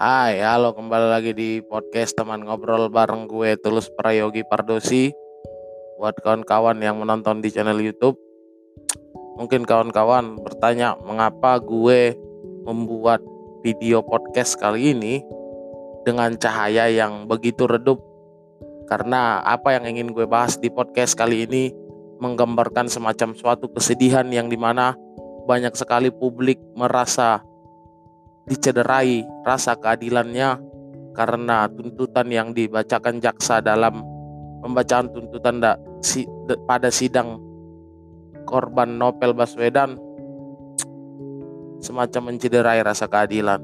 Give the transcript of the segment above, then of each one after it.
Hai, halo kembali lagi di podcast teman ngobrol bareng gue Tulus Prayogi Pardosi. Buat kawan-kawan yang menonton di channel Youtube Mungkin kawan-kawan bertanya mengapa gue membuat video podcast kali ini Dengan cahaya yang begitu redup? Karena apa yang ingin gue bahas di podcast kali ini Menggambarkan semacam suatu kesedihan yang di mana banyak sekali publik merasa dicederai rasa keadilannya karena tuntutan yang dibacakan jaksa dalam pembacaan tuntutan da, si, de, pada sidang korban Nopel Baswedan. Semacam mencederai rasa keadilan.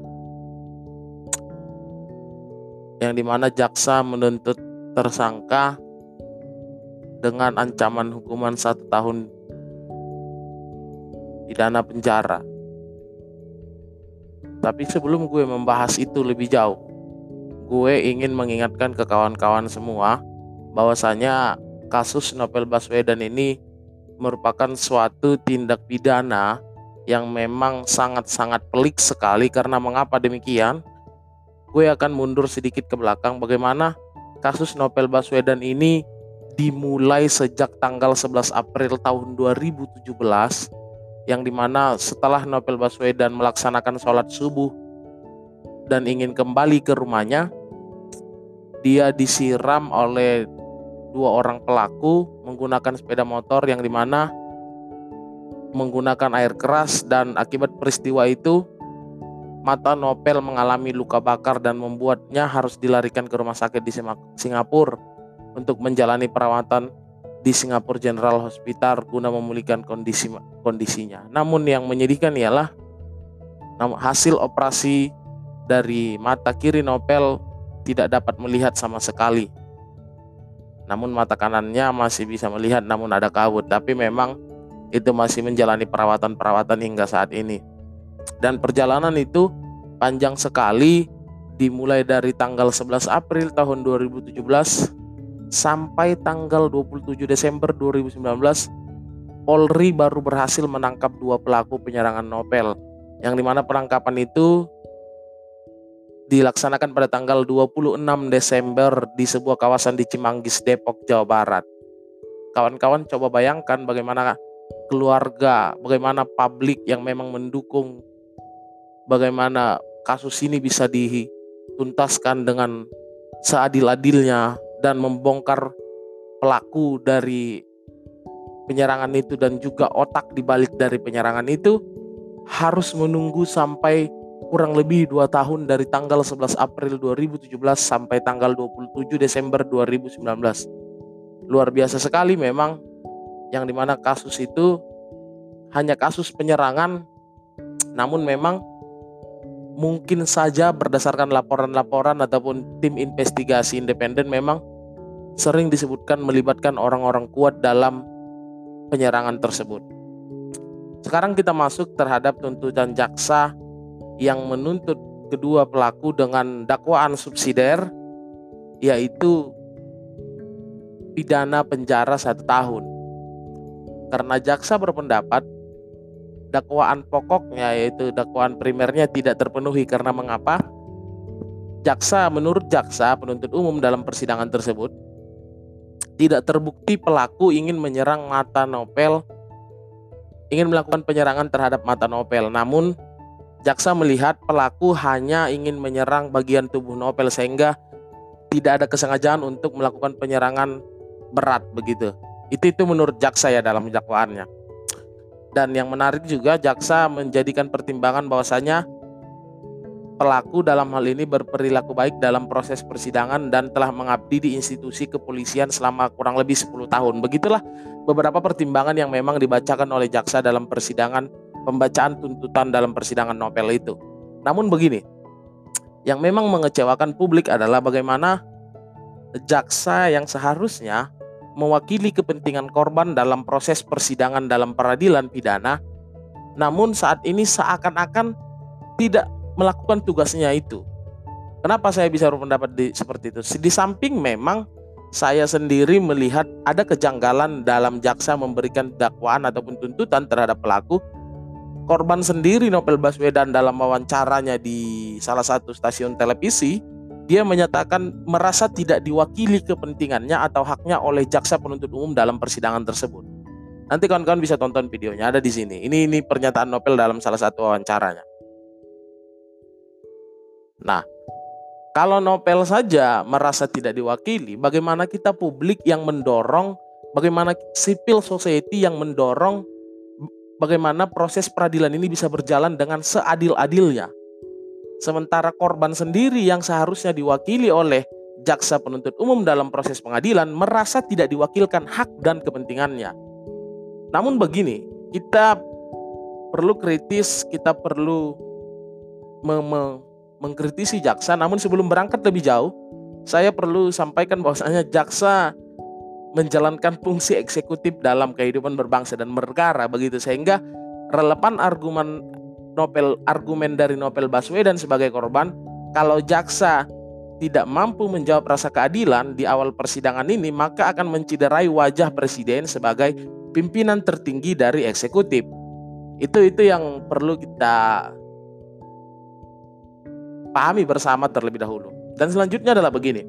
Yang di mana jaksa menuntut tersangka dengan ancaman hukuman satu tahun pidana penjara tapi sebelum gue membahas itu lebih jauh, gue ingin mengingatkan ke kawan-kawan semua bahwasanya kasus Novel Baswedan ini merupakan suatu tindak pidana yang memang sangat-sangat pelik sekali karena mengapa demikian? Gue akan mundur sedikit ke belakang bagaimana kasus Novel Baswedan ini dimulai sejak tanggal 11 April tahun 2017 yang di mana setelah Novel Baswedan melaksanakan sholat subuh dan ingin kembali ke rumahnya, dia disiram oleh dua orang pelaku menggunakan sepeda motor yang di mana menggunakan air keras dan akibat peristiwa itu mata Nopel mengalami luka bakar dan membuatnya harus dilarikan ke rumah sakit di Singapura untuk menjalani perawatan di Singapore General Hospital guna memulihkan kondisi kondisinya. Namun yang menyedihkan ialah hasil operasi dari mata kiri Nopel tidak dapat melihat sama sekali. Namun mata kanannya masih bisa melihat namun ada kabut, tapi memang itu masih menjalani perawatan-perawatan hingga saat ini. Dan perjalanan itu panjang sekali dimulai dari tanggal 11 April tahun 2017 sampai tanggal 27 Desember 2019 Polri baru berhasil menangkap dua pelaku penyerangan Nobel yang di mana penangkapan itu dilaksanakan pada tanggal 26 Desember di sebuah kawasan di Cimanggis, Depok, Jawa Barat. Kawan-kawan coba bayangkan bagaimana keluarga, bagaimana publik yang memang mendukung bagaimana kasus ini bisa dituntaskan dengan seadil-adilnya dan membongkar pelaku dari penyerangan itu dan juga otak dibalik dari penyerangan itu harus menunggu sampai kurang lebih dua tahun dari tanggal 11 April 2017 sampai tanggal 27 Desember 2019. Luar biasa sekali memang yang di mana kasus itu hanya kasus penyerangan namun memang mungkin saja berdasarkan laporan-laporan ataupun tim investigasi independen memang sering disebutkan melibatkan orang-orang kuat dalam penyerangan tersebut. Sekarang kita masuk terhadap tuntutan jaksa yang menuntut kedua pelaku dengan dakwaan subsidiar yaitu pidana penjara satu tahun. Karena jaksa berpendapat dakwaan pokoknya yaitu dakwaan primernya tidak terpenuhi karena mengapa? Jaksa menurut jaksa penuntut umum dalam persidangan tersebut tidak terbukti pelaku ingin menyerang mata Nopel ingin melakukan penyerangan terhadap mata Nopel. Namun jaksa melihat pelaku hanya ingin menyerang bagian tubuh Nopel sehingga tidak ada kesengajaan untuk melakukan penyerangan berat begitu. Itu itu menurut jaksa ya dalam dakwaannya. Dan yang menarik juga jaksa menjadikan pertimbangan bahwasanya pelaku dalam hal ini berperilaku baik dalam proses persidangan dan telah mengabdi di institusi kepolisian selama kurang lebih 10 tahun. Begitulah beberapa pertimbangan yang memang dibacakan oleh jaksa dalam persidangan pembacaan tuntutan dalam persidangan novel itu. Namun begini, yang memang mengecewakan publik adalah bagaimana jaksa yang seharusnya mewakili kepentingan korban dalam proses persidangan dalam peradilan pidana, namun saat ini seakan-akan tidak melakukan tugasnya itu. Kenapa saya bisa berpendapat di, seperti itu? Di samping memang saya sendiri melihat ada kejanggalan dalam jaksa memberikan dakwaan ataupun tuntutan terhadap pelaku korban sendiri Novel Baswedan dalam wawancaranya di salah satu stasiun televisi dia menyatakan merasa tidak diwakili kepentingannya atau haknya oleh jaksa penuntut umum dalam persidangan tersebut. Nanti kawan-kawan bisa tonton videonya ada di sini. Ini ini pernyataan Nopel dalam salah satu wawancaranya. Nah, kalau Nopel saja merasa tidak diwakili, bagaimana kita publik yang mendorong, bagaimana civil society yang mendorong bagaimana proses peradilan ini bisa berjalan dengan seadil-adilnya. Sementara korban sendiri yang seharusnya diwakili oleh jaksa penuntut umum dalam proses pengadilan merasa tidak diwakilkan hak dan kepentingannya. Namun begini, kita perlu kritis, kita perlu me me mengkritisi jaksa. Namun sebelum berangkat lebih jauh, saya perlu sampaikan bahwasanya jaksa menjalankan fungsi eksekutif dalam kehidupan berbangsa dan bernegara begitu sehingga relevan argumen Nobel argumen dari Nobel Baswedan sebagai korban kalau jaksa tidak mampu menjawab rasa keadilan di awal persidangan ini maka akan menciderai wajah presiden sebagai pimpinan tertinggi dari eksekutif. Itu itu yang perlu kita pahami bersama terlebih dahulu. Dan selanjutnya adalah begini.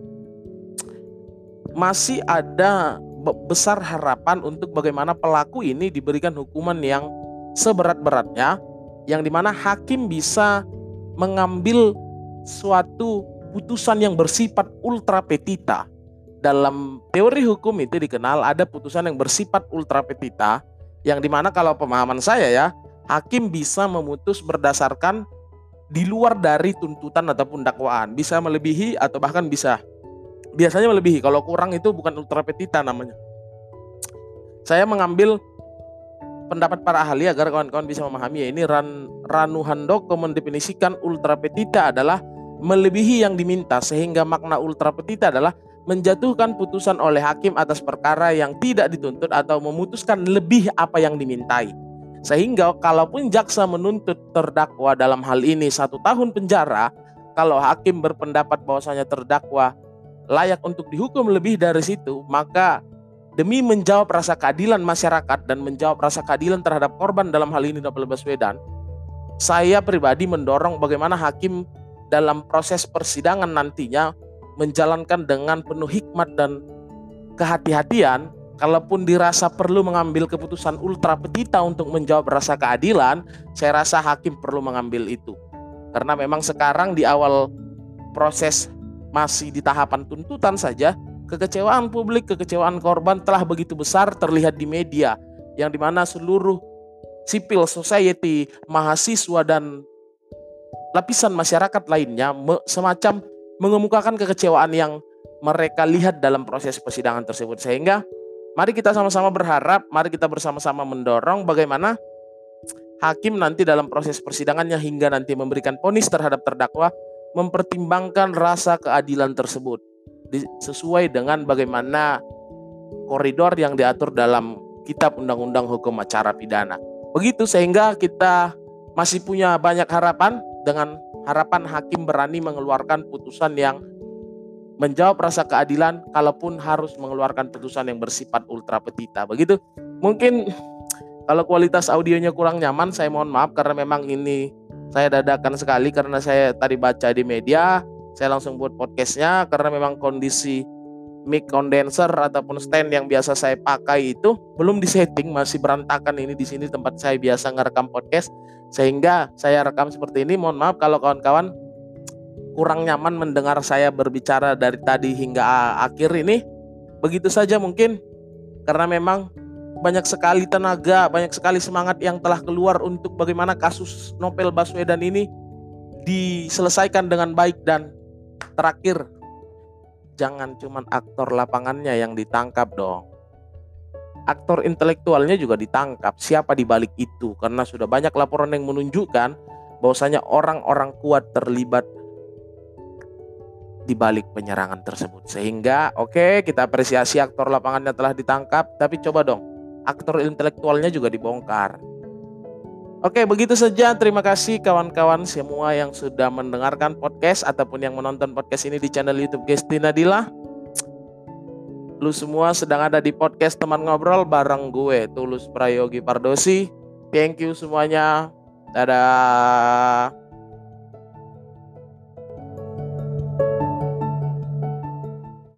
Masih ada besar harapan untuk bagaimana pelaku ini diberikan hukuman yang seberat-beratnya yang di mana hakim bisa mengambil suatu putusan yang bersifat ultra petita. Dalam teori hukum itu dikenal ada putusan yang bersifat ultra petita yang di mana kalau pemahaman saya ya hakim bisa memutus berdasarkan di luar dari tuntutan ataupun dakwaan. Bisa melebihi atau bahkan bisa. Biasanya melebihi. Kalau kurang itu bukan ultra petita namanya. Saya mengambil pendapat para ahli agar kawan-kawan bisa memahami. Ya ini Ran, Ranu Handoko mendefinisikan ultra petita adalah melebihi yang diminta sehingga makna ultra petita adalah menjatuhkan putusan oleh hakim atas perkara yang tidak dituntut atau memutuskan lebih apa yang dimintai. Sehingga kalaupun jaksa menuntut terdakwa dalam hal ini satu tahun penjara, kalau hakim berpendapat bahwasanya terdakwa layak untuk dihukum lebih dari situ, maka demi menjawab rasa keadilan masyarakat dan menjawab rasa keadilan terhadap korban dalam hal ini Novel Baswedan, saya pribadi mendorong bagaimana hakim dalam proses persidangan nantinya menjalankan dengan penuh hikmat dan kehati-hatian kalaupun dirasa perlu mengambil keputusan ultra petita untuk menjawab rasa keadilan, saya rasa hakim perlu mengambil itu. Karena memang sekarang di awal proses masih di tahapan tuntutan saja, Kekecewaan publik, kekecewaan korban telah begitu besar terlihat di media yang di mana seluruh civil society, mahasiswa dan lapisan masyarakat lainnya semacam mengemukakan kekecewaan yang mereka lihat dalam proses persidangan tersebut sehingga mari kita sama-sama berharap, mari kita bersama-sama mendorong bagaimana hakim nanti dalam proses persidangannya hingga nanti memberikan ponis terhadap terdakwa mempertimbangkan rasa keadilan tersebut sesuai dengan bagaimana koridor yang diatur dalam kitab undang-undang hukum acara pidana. Begitu sehingga kita masih punya banyak harapan dengan harapan hakim berani mengeluarkan putusan yang menjawab rasa keadilan kalaupun harus mengeluarkan putusan yang bersifat ultra petita. Begitu. Mungkin kalau kualitas audionya kurang nyaman saya mohon maaf karena memang ini saya dadakan sekali karena saya tadi baca di media saya langsung buat podcastnya karena memang kondisi mic condenser ataupun stand yang biasa saya pakai itu belum disetting masih berantakan ini di sini tempat saya biasa ngerekam podcast sehingga saya rekam seperti ini mohon maaf kalau kawan-kawan kurang nyaman mendengar saya berbicara dari tadi hingga akhir ini. Begitu saja mungkin karena memang banyak sekali tenaga, banyak sekali semangat yang telah keluar untuk bagaimana kasus Novel Baswedan ini diselesaikan dengan baik dan terakhir jangan cuman aktor lapangannya yang ditangkap dong. Aktor intelektualnya juga ditangkap siapa di balik itu? Karena sudah banyak laporan yang menunjukkan bahwasanya orang-orang kuat terlibat di balik penyerangan tersebut sehingga oke okay, kita apresiasi aktor lapangannya telah ditangkap tapi coba dong aktor intelektualnya juga dibongkar Oke, begitu saja. Terima kasih kawan-kawan semua yang sudah mendengarkan podcast ataupun yang menonton podcast ini di channel YouTube Gesti Nadila. Lu semua sedang ada di podcast teman ngobrol bareng gue, Tulus Prayogi Pardosi. Thank you semuanya. Dadah.